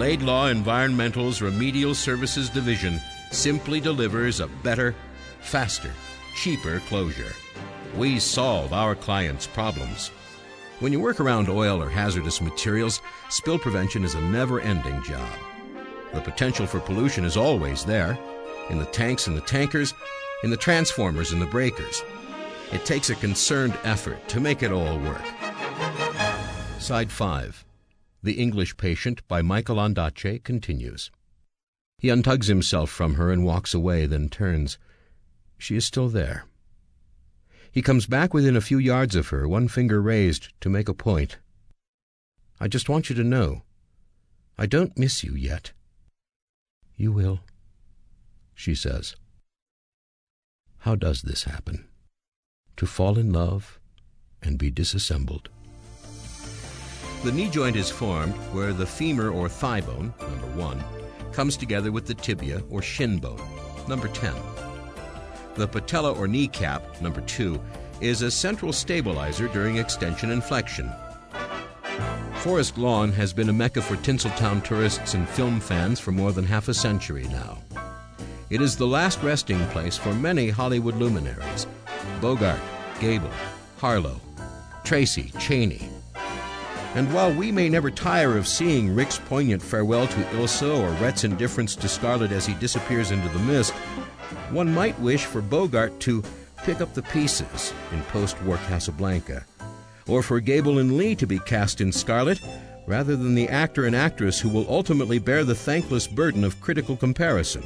Laidlaw Environmental's Remedial Services Division simply delivers a better, faster, cheaper closure. We solve our clients' problems. When you work around oil or hazardous materials, spill prevention is a never ending job. The potential for pollution is always there in the tanks and the tankers, in the transformers and the breakers. It takes a concerned effort to make it all work. Side 5 The English Patient by Michael Ondaatje continues. He untugs himself from her and walks away, then turns. She is still there. He comes back within a few yards of her, one finger raised to make a point. I just want you to know. I don't miss you yet. You will, she says. How does this happen? To fall in love and be disassembled. The knee joint is formed where the femur or thigh bone, number one, comes together with the tibia or shin bone, number 10. The patella or kneecap, number 2, is a central stabilizer during extension and flexion. Forest Lawn has been a mecca for Tinseltown tourists and film fans for more than half a century now. It is the last resting place for many Hollywood luminaries Bogart, Gable, Harlow, Tracy, Chaney. And while we may never tire of seeing Rick's poignant farewell to Ilsa or Rhett's indifference to Scarlett as he disappears into the mist, one might wish for Bogart to pick up the pieces in post war Casablanca, or for Gable and Leigh to be cast in Scarlett rather than the actor and actress who will ultimately bear the thankless burden of critical comparison.